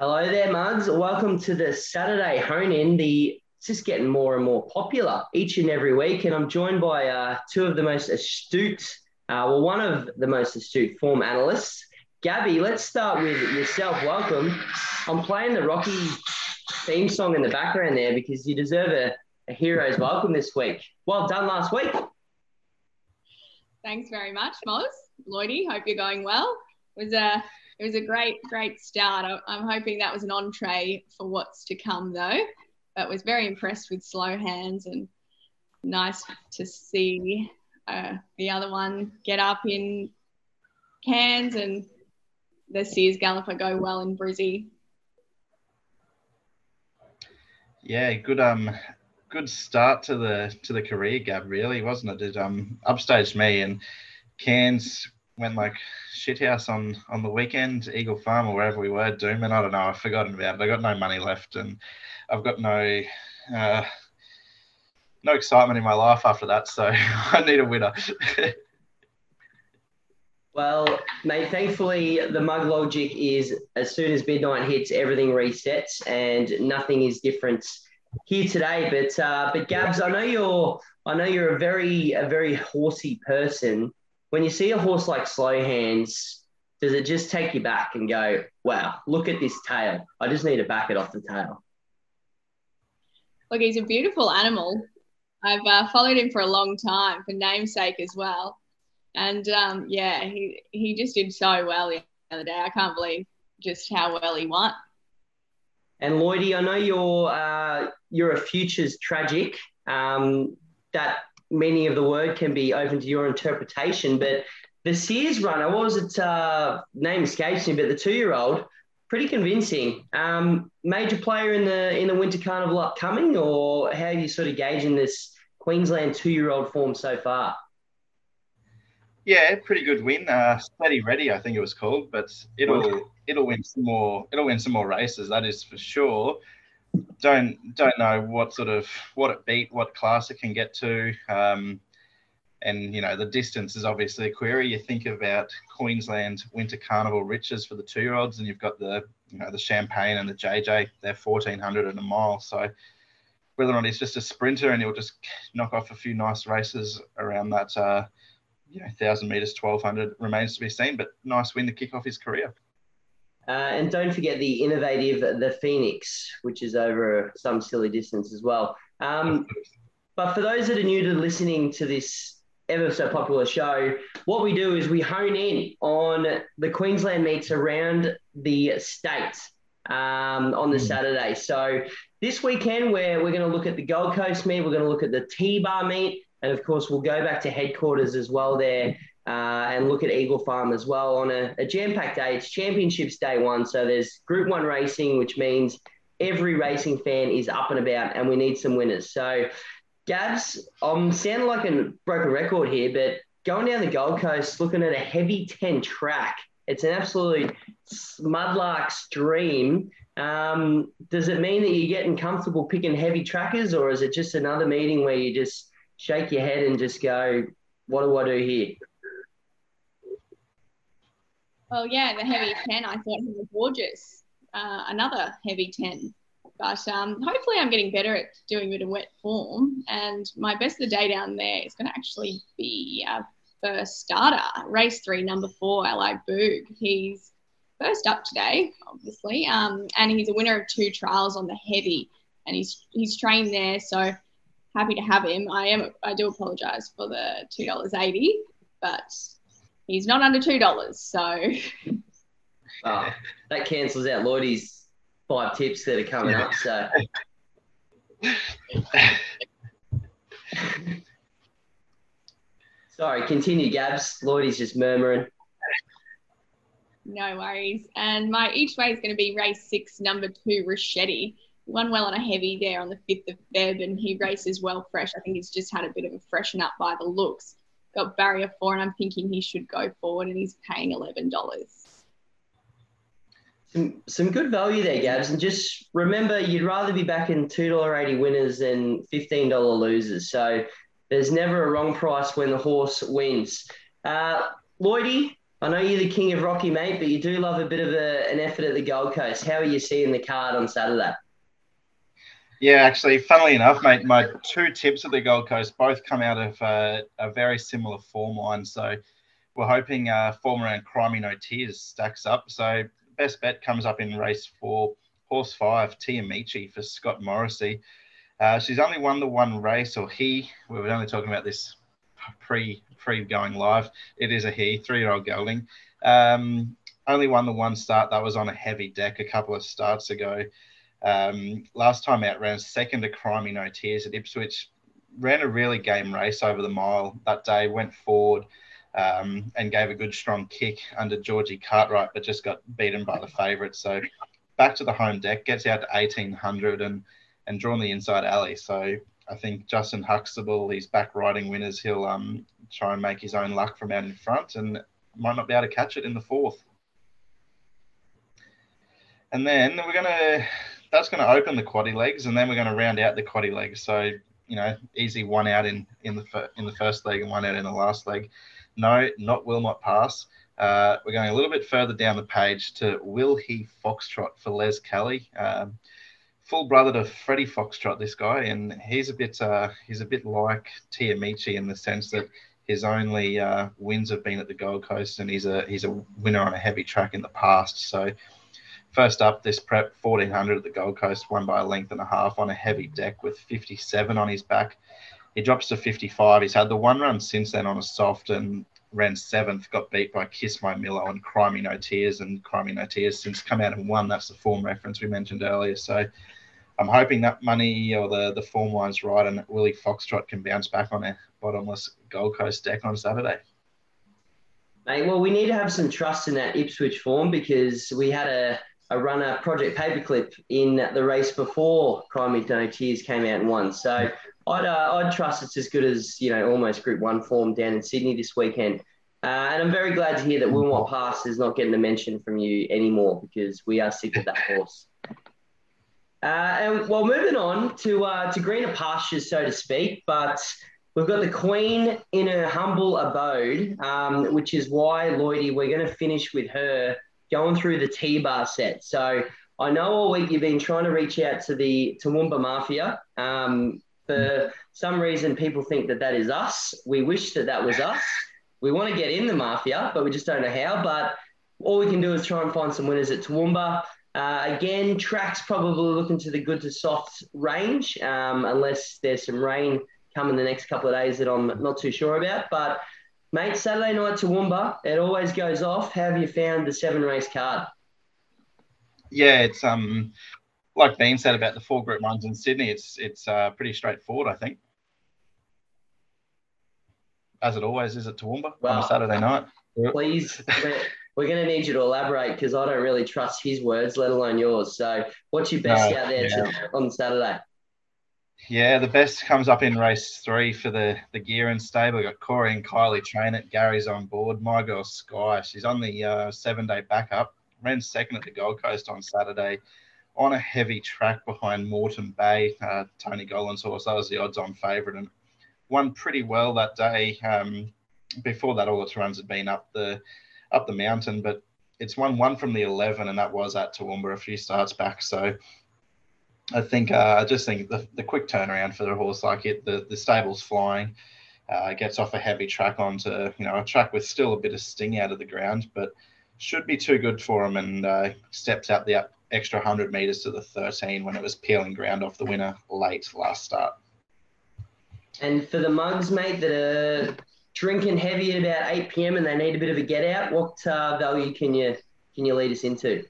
Hello there, Mugs. Welcome to the Saturday Hone In. The it's just getting more and more popular each and every week, and I'm joined by uh, two of the most astute, uh, well, one of the most astute form analysts. Gabby, let's start with yourself. Welcome. I'm playing the Rocky theme song in the background there because you deserve a, a hero's welcome this week. Well done last week. Thanks very much, Moz. Lloydie, hope you're going well. It was a it was a great, great start. I'm hoping that was an entree for what's to come, though. But was very impressed with slow hands and nice to see uh, the other one get up in Cairns and the Sears Galloper go well in Brizzy. Yeah, good um good start to the to the career, Gab. Really, wasn't it? It um upstaged me and Cairns went like shithouse on on the weekend, Eagle Farm or wherever we were, Doom, and I don't know. I've forgotten about it. I got no money left, and I've got no uh, no excitement in my life after that. So I need a winner. well, mate, thankfully the mug logic is as soon as midnight hits, everything resets, and nothing is different here today. But uh, but Gabs, I know you're I know you're a very a very horsey person when you see a horse like Slow Hands, does it just take you back and go, wow, look at this tail? I just need to back it off the tail. Look, he's a beautiful animal. I've uh, followed him for a long time for namesake as well. And um, yeah, he, he just did so well the other day. I can't believe just how well he won. And Lloydie, I know you're uh, you're a futures tragic. Um, that meaning of the word can be open to your interpretation. But the Sears runner, what was it? Uh, name escapes me, but the two-year-old, pretty convincing. Um, major player in the in the Winter Carnival upcoming, or how are you sort of gauging this Queensland two-year-old form so far? Yeah, pretty good win. Uh, Steady Ready, I think it was called, but it'll it'll win some more. It'll win some more races, that is for sure don't don't know what sort of what it beat, what class it can get to. Um, and you know the distance is obviously a query. You think about Queensland Winter Carnival riches for the two-year-olds, and you've got the you know the Champagne and the JJ. They're fourteen hundred and a mile. So whether or not he's just a sprinter and he'll just knock off a few nice races around that, uh, you know, thousand meters, twelve hundred remains to be seen. But nice win to kick off his career. Uh, and don't forget the innovative the Phoenix, which is over some silly distance as well. Um, but for those that are new to listening to this ever so popular show, what we do is we hone in on the Queensland meets around the state um, on the mm. Saturday. So this weekend, where we're going to look at the Gold Coast meet, we're going to look at the T Bar meet, and of course, we'll go back to headquarters as well there uh, and look at Eagle Farm as well on a, a jam packed day. It's championships day one. So there's Group One racing, which means every racing fan is up and about, and we need some winners. So, Gabs, I'm sounding like a broken record here, but going down the Gold Coast, looking at a heavy 10 track, it's an absolute mudlark stream. Um, does it mean that you're getting comfortable picking heavy trackers, or is it just another meeting where you just shake your head and just go, what do I do here? Well, yeah, the heavy 10, I thought he was gorgeous. Uh, another heavy 10. But um, hopefully, I'm getting better at doing bit of wet form. And my best of the day down there is going to actually be a first starter, race three, number four, Ally Boog. He's first up today, obviously. Um, and he's a winner of two trials on the heavy. And he's he's trained there. So happy to have him. I am I do apologise for the two dollars eighty, but he's not under two dollars. So oh, that cancels out Lloydie's five tips that are coming up. So. Sorry, continue, Gabs. Lloydie's just murmuring. No worries. And my each way is going to be race six, number two, Rachetti. One well on a heavy there on the 5th of Feb, and he races well fresh. I think he's just had a bit of a freshen up by the looks got barrier four, and I'm thinking he should go forward, and he's paying eleven dollars. Some, some good value there, Gabs. And just remember, you'd rather be backing $2.80 winners than $15 losers. So there's never a wrong price when the horse wins. Uh, Lloydie, I know you're the king of Rocky, mate, but you do love a bit of a, an effort at the Gold Coast. How are you seeing the card on Saturday? Yeah, actually, funnily enough, mate, my two tips at the Gold Coast both come out of uh, a very similar form line. So we're hoping uh, form around Crimey No Tears stacks up. So best bet comes up in race four, horse five, Tia Michi for Scott Morrissey. Uh, she's only won the one race, or he. We were only talking about this pre pre going live. It is a he, three year old gelding. Um, only won the one start. That was on a heavy deck a couple of starts ago. Um, last time out, ran second to Crimey No Tears at Ipswich. Ran a really game race over the mile that day. Went forward um, and gave a good strong kick under Georgie Cartwright, but just got beaten by the favourite. So back to the home deck, gets out to 1800 and and drawn the inside alley. So I think Justin Huxtable, he's back riding winners. He'll um, try and make his own luck from out in front and might not be able to catch it in the fourth. And then we're going to, that's going to open the quaddy legs and then we're going to round out the quaddy legs. So, you know, easy one out in, in, the, in the first leg and one out in the last leg. No, not Wilmot Pass. Uh, we're going a little bit further down the page to Will He Foxtrot for Les Kelly. Um, full brother to Freddie Foxtrot, this guy, and he's a bit uh, he's a bit like Tia Michi in the sense that his only uh, wins have been at the Gold Coast, and he's a he's a winner on a heavy track in the past. So first up, this prep 1400 at the Gold Coast, won by a length and a half on a heavy deck with 57 on his back. He drops to 55. He's had the one run since then on a soft and ran seventh, got beat by Kiss My Milo and Crimey No Tears, and Crimey No Tears since come out and won. That's the form reference we mentioned earlier. So I'm hoping that money or the the form line's right and Willie Foxtrot can bounce back on a bottomless Gold Coast deck on Saturday. Mate, well, we need to have some trust in that Ipswich form because we had a, a runner, Project Paperclip, in the race before Crimey No Tears came out and won. So I'd, uh, I'd trust it's as good as, you know, almost Group 1 form down in Sydney this weekend. Uh, and I'm very glad to hear that Wilmot Pass is not getting a mention from you anymore because we are sick of that horse. Uh, and well, moving on to uh, to greener pastures, so to speak. But we've got the Queen in her humble abode, um, which is why Lloydie, we're going to finish with her going through the T bar set. So I know all week you've been trying to reach out to the Toowoomba Mafia. Um, for some reason, people think that that is us. We wish that that was us. We want to get in the Mafia, but we just don't know how. But all we can do is try and find some winners at Toowoomba. Uh, again, track's probably looking to the good to soft range, um, unless there's some rain coming the next couple of days that I'm not too sure about. But, mate, Saturday night Toowoomba, it always goes off. How have you found the seven race card? Yeah, it's um like Bean said about the four group ones in Sydney. It's it's uh, pretty straightforward, I think. As it always is at Toowoomba well, on a Saturday night. Please we're going to need you to elaborate because I don't really trust his words, let alone yours. So, what's your best no, out there yeah. on Saturday? Yeah, the best comes up in race three for the the gear and stable. We've got Corey and Kylie train it. Gary's on board. My girl Sky, she's on the uh, seven day backup. Ran second at the Gold Coast on Saturday on a heavy track behind Moreton Bay. Uh, Tony Gollan's horse, that was the odds on favourite and won pretty well that day. Um, before that, all its runs had been up the up the mountain, but it's won one from the 11, and that was at Toowoomba a few starts back. So I think uh, I just think the, the quick turnaround for the horse like it, the, the stable's flying, uh, gets off a heavy track onto you know a track with still a bit of sting out of the ground, but should be too good for him and uh, steps out the up extra 100 meters to the 13 when it was peeling ground off the winner late last start. And for the mugs, mate, that are drinking heavy at about 8 p.m. and they need a bit of a get out, what uh, value can you can you lead us into?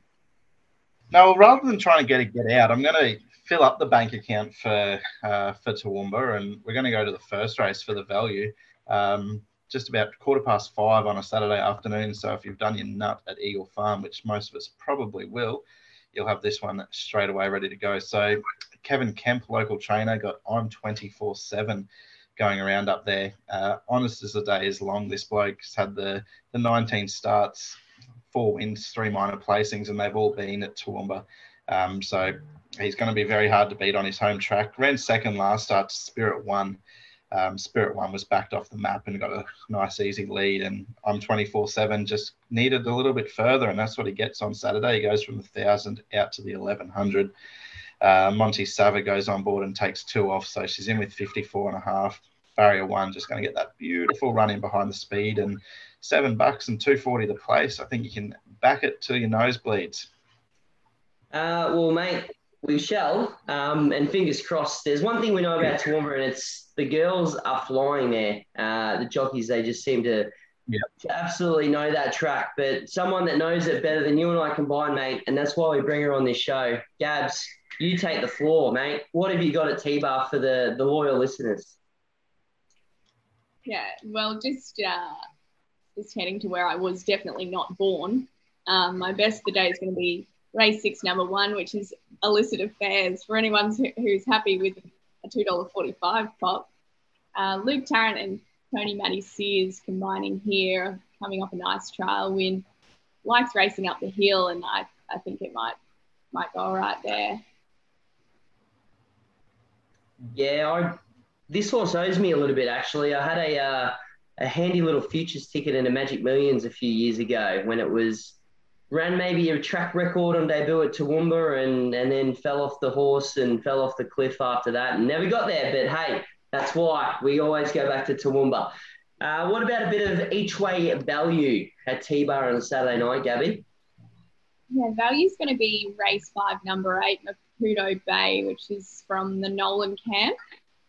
No, rather than trying to get a get out, I'm going to fill up the bank account for uh, for Toowoomba, and we're going to go to the first race for the value. Um, just about quarter past five on a Saturday afternoon. So if you've done your nut at Eagle Farm, which most of us probably will, you'll have this one straight away ready to go. So Kevin Kemp, local trainer, got I'm 24 7 going around up there. Uh, honest as the day is long, this bloke's had the, the 19 starts, four wins, three minor placings, and they've all been at Toowoomba. Um, so he's going to be very hard to beat on his home track. Ran second last start, Spirit One. um, Spirit One was backed off the map and got a nice easy lead. And I'm 24 7, just needed a little bit further. And that's what he gets on Saturday. He goes from the 1,000 out to the 1,100. Uh, Monty Sava goes on board and takes two off. So she's in with 54 and a half. Barrier one just going to get that beautiful run in behind the speed and seven bucks and 240 the place. I think you can back it to your nosebleeds. Uh, well, mate, we shall. Um, and fingers crossed. There's one thing we know about Toowoomba, and it's the girls are flying there. Uh, the jockeys, they just seem to, yep. to absolutely know that track. But someone that knows it better than you and I combined, mate, and that's why we bring her on this show. Gabs, you take the floor, mate. What have you got at T-Bar for the, the loyal listeners? Yeah, well, just uh, just heading to where I was definitely not born. Um, my best the day is going to be race six, number one, which is illicit affairs. For anyone who's happy with a $2.45 pop, uh, Luke Tarrant and Tony Matty Sears combining here, coming off a nice trial win. Likes racing up the hill, and I, I think it might might go right there. Yeah, I, this horse owes me a little bit actually. I had a uh, a handy little futures ticket in a Magic Millions a few years ago when it was ran maybe a track record on debut at Toowoomba and, and then fell off the horse and fell off the cliff after that and never got there. But hey, that's why we always go back to Toowoomba. Uh, what about a bit of each way value at T Bar on Saturday night, Gabby? Yeah, value's going to be race five, number eight, Maputo Bay, which is from the Nolan camp.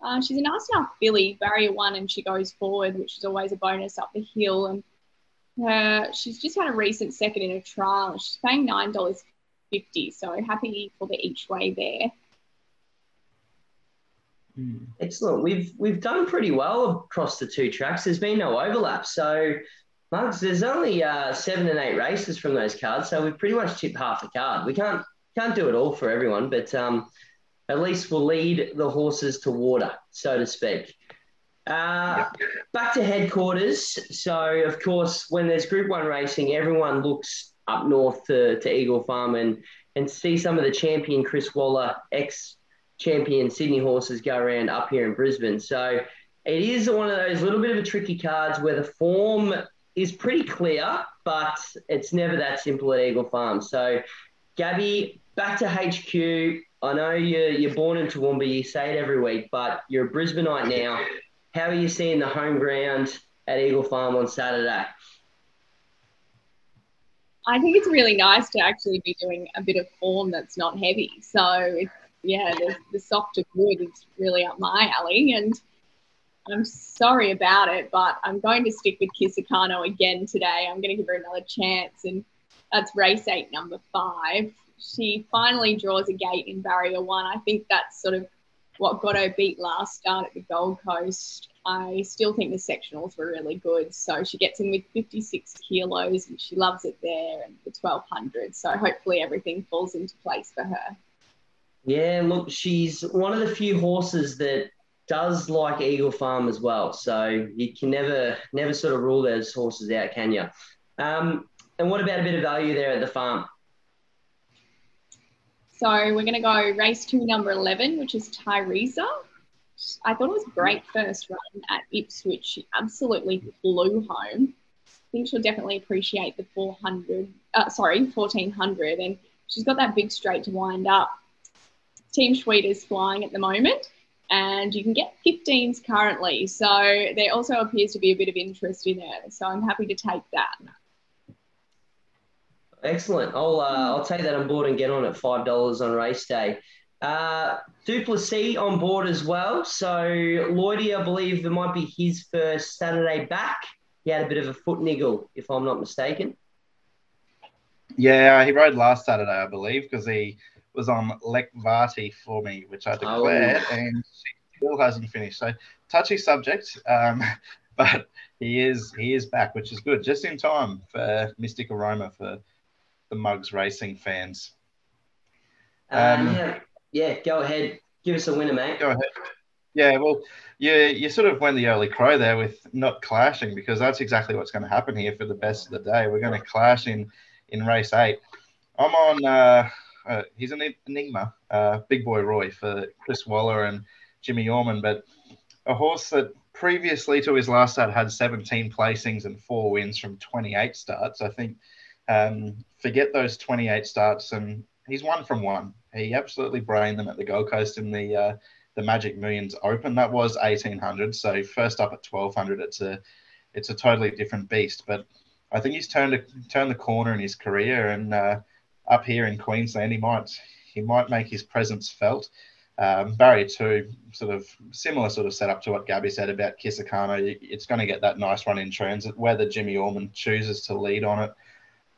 Uh, she's a nice enough filly, barrier one, and she goes forward, which is always a bonus up the hill. And uh, she's just had a recent second in a trial. She's paying nine dollars fifty, so happy for the each way there. Hmm. Excellent. We've we've done pretty well across the two tracks. There's been no overlap, so Mugs, there's only uh, seven and eight races from those cards, so we've pretty much tipped half the card. We can't can't do it all for everyone, but um, at least we'll lead the horses to water, so to speak. Uh, back to headquarters. So, of course, when there's Group One racing, everyone looks up north to, to Eagle Farm and and see some of the champion Chris Waller, ex champion Sydney horses go around up here in Brisbane. So it is one of those little bit of a tricky cards where the form is pretty clear, but it's never that simple at Eagle Farm. So, Gabby, back to HQ. I know you're, you're born in Toowoomba, you say it every week, but you're a Brisbaneite now. How are you seeing the home ground at Eagle Farm on Saturday? I think it's really nice to actually be doing a bit of form that's not heavy. So, yeah, the, the softer wood is really up my alley. And I'm sorry about it, but I'm going to stick with Kisakano again today. I'm going to give her another chance. And that's race eight, number five. She finally draws a gate in barrier one. I think that's sort of what got her beat last start at the Gold Coast. I still think the sectionals were really good. So she gets in with 56 kilos and she loves it there and the 1200. So hopefully everything falls into place for her. Yeah, look, she's one of the few horses that does like Eagle Farm as well. So you can never never sort of rule those horses out, can you? Um, and what about a bit of value there at the farm? So we're going to go race two, number 11, which is Tyresa. I thought it was great first run at Ipswich. She absolutely flew home. I think she'll definitely appreciate the 400, uh, sorry, 1400. And she's got that big straight to wind up. Team Sweet is flying at the moment, and you can get 15s currently. So there also appears to be a bit of interest in her. So I'm happy to take that. Excellent. I'll uh, I'll take that on board and get on at five dollars on race day. Uh, Duplessis on board as well. So Lloydie, I believe it might be his first Saturday back. He had a bit of a foot niggle, if I'm not mistaken. Yeah, he rode last Saturday, I believe, because he was on Lekvati for me, which I declared, oh. and she still hasn't finished. So touchy subject, um, but he is he is back, which is good, just in time for Mystic Aroma for the Mugs Racing fans. Uh, um, yeah, yeah, go ahead. Give us a winner, mate. Go ahead. Yeah, well, you, you sort of went the early crow there with not clashing because that's exactly what's going to happen here for the best of the day. We're going to clash in, in race eight. I'm on, uh, uh, he's an enigma, uh, Big Boy Roy for Chris Waller and Jimmy Orman, but a horse that previously to his last start had 17 placings and four wins from 28 starts. I think um, forget those 28 starts and he's one from one. He absolutely brained them at the Gold Coast in the uh, the Magic Millions Open. That was 1800. So first up at 1200, it's a it's a totally different beast. But I think he's turned a, turned the corner in his career, and uh, up here in Queensland, he might he might make his presence felt. Um, barrier two, sort of similar sort of setup to what Gabby said about Kisakano. It's going to get that nice run in transit. Whether Jimmy Orman chooses to lead on it,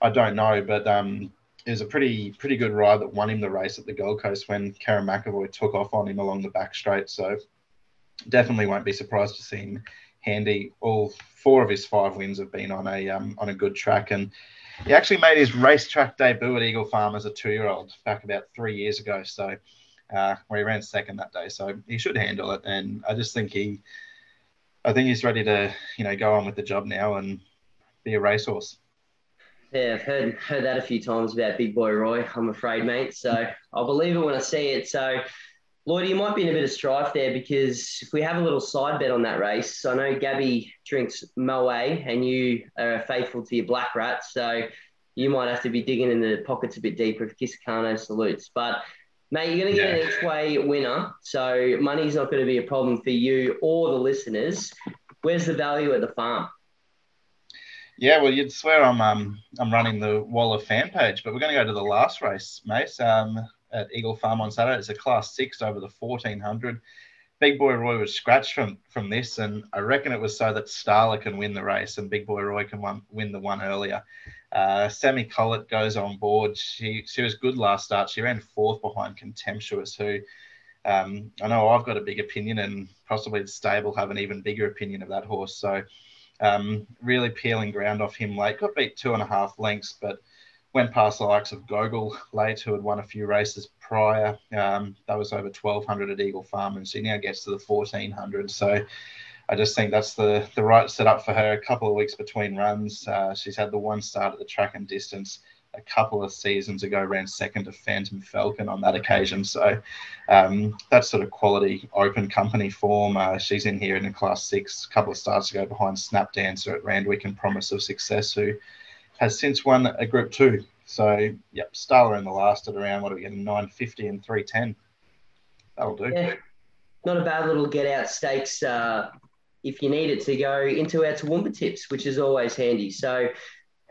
I don't know, but um, it was a pretty pretty good ride that won him the race at the Gold Coast when Kerrin McEvoy took off on him along the back straight. So definitely won't be surprised to see him handy. All four of his five wins have been on a um, on a good track, and he actually made his racetrack debut at Eagle Farm as a two year old back about three years ago. So uh, where he ran second that day, so he should handle it. And I just think he, I think he's ready to you know go on with the job now and be a racehorse. Yeah, I've heard heard that a few times about Big Boy Roy. I'm afraid, mate. So I'll believe it when I see it. So, Lloyd, you might be in a bit of strife there because if we have a little side bet on that race, I know Gabby drinks Moet and you are faithful to your Black Rat, so you might have to be digging in the pockets a bit deeper if Kisakano salutes. But mate, you're going to get yeah. an each way winner, so money's not going to be a problem for you or the listeners. Where's the value at the farm? Yeah, well, you'd swear I'm um, I'm running the Waller fan page, but we're going to go to the last race, mate, um, at Eagle Farm on Saturday. It's a Class Six over the 1400. Big Boy Roy was scratched from from this, and I reckon it was so that Starla can win the race and Big Boy Roy can one, win the one earlier. Uh, Sammy Collett goes on board. She she was good last start. She ran fourth behind Contemptuous, who um, I know I've got a big opinion, and possibly the stable have an even bigger opinion of that horse. So um, really peeling ground off him late. Got beat two and a half lengths, but went past the likes of Gogol late, who had won a few races prior. Um, that was over 1200 at Eagle Farm, and she now gets to the 1400. So I just think that's the the right setup for her. A couple of weeks between runs. Uh, she's had the one start at the track and distance a couple of seasons ago ran second to Phantom Falcon on that occasion. So um, that's sort of quality open company form. Uh, she's in here in a class six, a couple of starts ago behind Snap Dancer at Randwick and Promise of Success, who has since won a group two. So, yep, Starla in the last at around, what are we getting, 950 and 310. That'll do. Yeah. Not a bad little get out stakes uh, if you need it to go into our Toowoomba tips, which is always handy. So,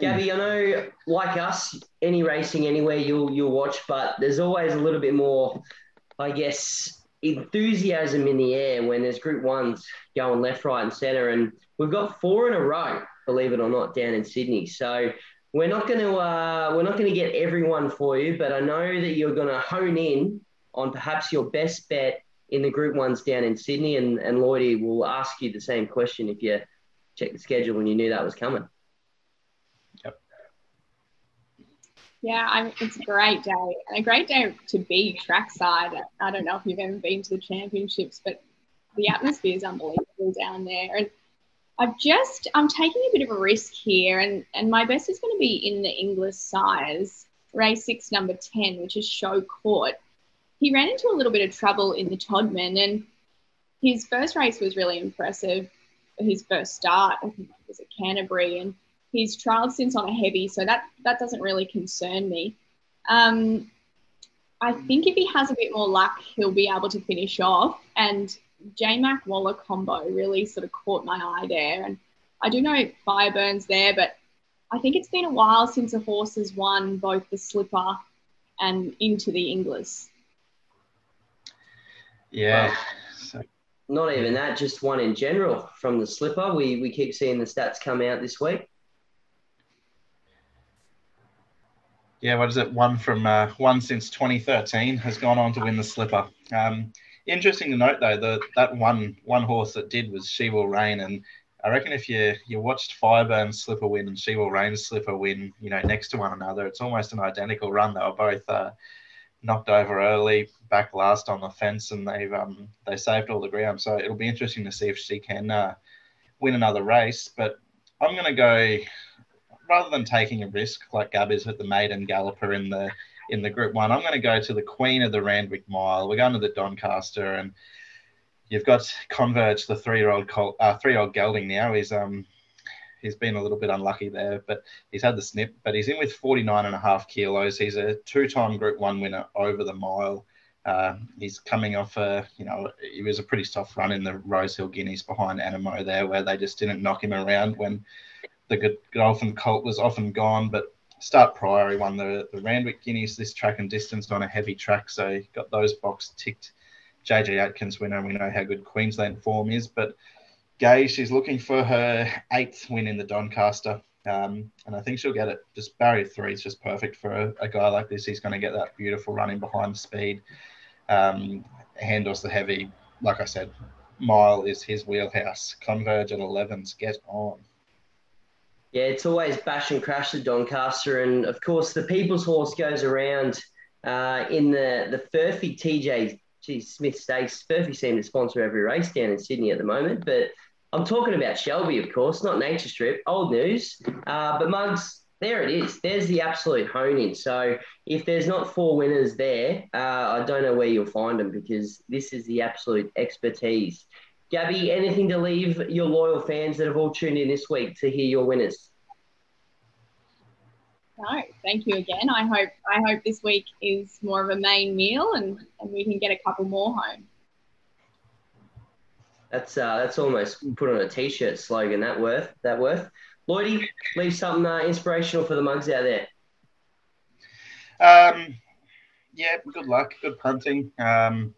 Gabby, I know, like us, any racing anywhere you'll you'll watch, but there's always a little bit more, I guess, enthusiasm in the air when there's Group Ones going left, right, and centre, and we've got four in a row, believe it or not, down in Sydney. So we're not going to uh, we're not going to get everyone for you, but I know that you're going to hone in on perhaps your best bet in the Group Ones down in Sydney, and and Lloydie will ask you the same question if you check the schedule and you knew that was coming. Yeah, I'm, it's a great day and a great day to be trackside. I don't know if you've ever been to the championships, but the atmosphere is unbelievable down there. And I've just I'm taking a bit of a risk here, and and my best is going to be in the Inglis Sires race six, number ten, which is Show Court. He ran into a little bit of trouble in the Todman, and his first race was really impressive. His first start, I think it was at Canterbury, and He's trialed since on a heavy, so that that doesn't really concern me. Um, I think if he has a bit more luck, he'll be able to finish off. And J Mac Waller combo really sort of caught my eye there. And I do know Fireburns there, but I think it's been a while since a horse has won both the slipper and into the Inglis. Yeah. Well, not even that, just one in general from the slipper. We we keep seeing the stats come out this week. Yeah, what is it? One from uh, one since 2013 has gone on to win the Slipper. Um, interesting to note though that that one one horse that did was She Will Reign, and I reckon if you you watched Fireburn Slipper win and She Will Reign Slipper win, you know, next to one another, it's almost an identical run. They were both uh, knocked over early, back last on the fence, and they've um, they saved all the ground. So it'll be interesting to see if she can uh, win another race. But I'm going to go rather than taking a risk like Gabby's with the maiden galloper in the in the Group One, I'm going to go to the Queen of the Randwick Mile. We're going to the Doncaster, and you've got Converge, the three-year-old uh, three-year-old gelding now. He's um he's been a little bit unlucky there, but he's had the snip. But he's in with 49 and a half kilos. He's a two-time Group One winner over the mile. Uh, he's coming off a, you know, it was a pretty soft run in the Rosehill Guineas behind Animo there, where they just didn't knock him around when the good Godolphin Colt was often gone. But start prior, he won the, the Randwick Guineas, this track and distance on a heavy track. So got those box ticked. JJ Atkins winner, we know how good Queensland form is. But Gai, she's looking for her eighth win in the Doncaster. Um, and I think she'll get it. Just barrier three is just perfect for a, a guy like this. He's going to get that beautiful running behind speed. Um, handles the heavy. Like I said, mile is his wheelhouse. Converge at 11s, get on. Yeah, it's always bash and crash the Doncaster, and of course the People's Horse goes around uh, in the the Furphy TJ Smith Stakes. Furphy seem to sponsor every race down in Sydney at the moment, but I'm talking about Shelby, of course, not Nature Strip. Old news, uh, but Mugs. There it is. There's the absolute hone in. So if there's not four winners there, uh, I don't know where you'll find them because this is the absolute expertise. Gabby, anything to leave your loyal fans that have all tuned in this week to hear your winners? No, thank you again. I hope I hope this week is more of a main meal and, and we can get a couple more home. That's uh, that's almost put on a t-shirt slogan. That worth that worth. Lloydie, leave something uh, inspirational for the mugs out there. Um, yeah, good luck, good punting. Um,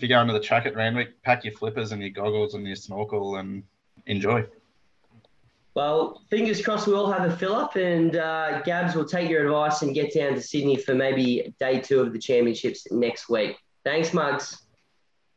if you go into the track at Randwick, pack your flippers and your goggles and your snorkel and enjoy. Well, fingers crossed we all have a fill up, and uh, Gabs will take your advice and get down to Sydney for maybe day two of the championships next week. Thanks, Mugs.